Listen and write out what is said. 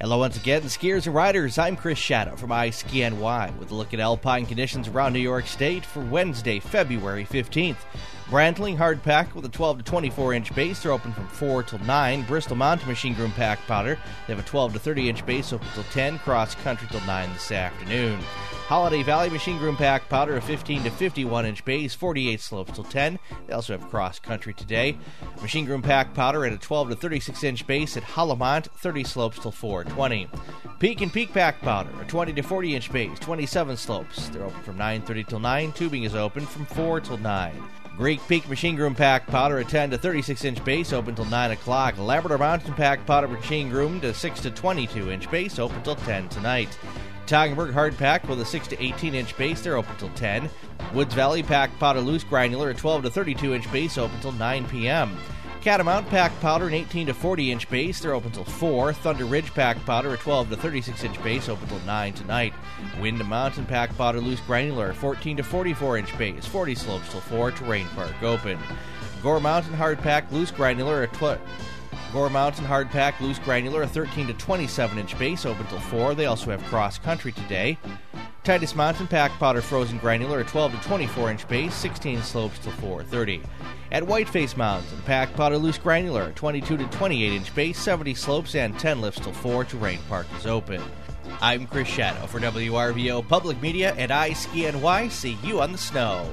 Hello once again, skiers and riders. I'm Chris Shadow from iSkiNY with a look at alpine conditions around New York State for Wednesday, February 15th. Brantling hard pack with a 12 to 24 inch base. They're open from 4 till 9. Bristol Mountain Machine Groom Pack Powder. They have a 12 to 30 inch base open till 10. Cross Country till 9 this afternoon. Holiday Valley Machine Groom Pack Powder, a 15 to 51 inch base, 48 slopes till 10. They also have cross country today. Machine Groom Pack Powder at a 12 to 36 inch base at HoliMont, 30 slopes till 420. Peek'n Peak Pack Powder, a 20 to 40 inch base, 27 slopes. They're open from 9:30 till 9. Tubing is open from 4 till 9. Greek Peak Machine Groom Pack Powder, a 10 to 36 inch base, open till 9 o'clock. Labrador Mountain Pack Powder Machine Groomed, to 6 to 22 inch base, open till 10 tonight. Toggenburg Hard Pack with a 6 to 18 inch base, they're open till 10. Woods Valley Pack Powder Loose Granular, a 12 to 32 inch base, open till 9 p.m. Catamount Pack Powder, an 18 to 40 inch base, they're open till 4. Thunder Ridge Pack Powder, a 12 to 36 inch base, open till 9 tonight. Windham Mountain Pack Powder Loose Granular, 14 to 44 inch base, 40 slopes till 4. Terrain Park open. Gore Mountain Hard Pack Loose Granular, a 12. Gore Mountain Hard Pack Loose Granular, a 13 to 27 inch base, open till 4. They also have cross country today. Titus Mountain Pack Powder Frozen Granular, a 12 to 24 inch base, 16 slopes till 430. At Whiteface Mountain, Pack Powder Loose Granular, a 22 to 28 inch base, 70 slopes, and 10 lifts till 4. Terrain Park is open. I'm Chris Shadow for WRVO Public Media and I ski iSkiNY. See you on the snow.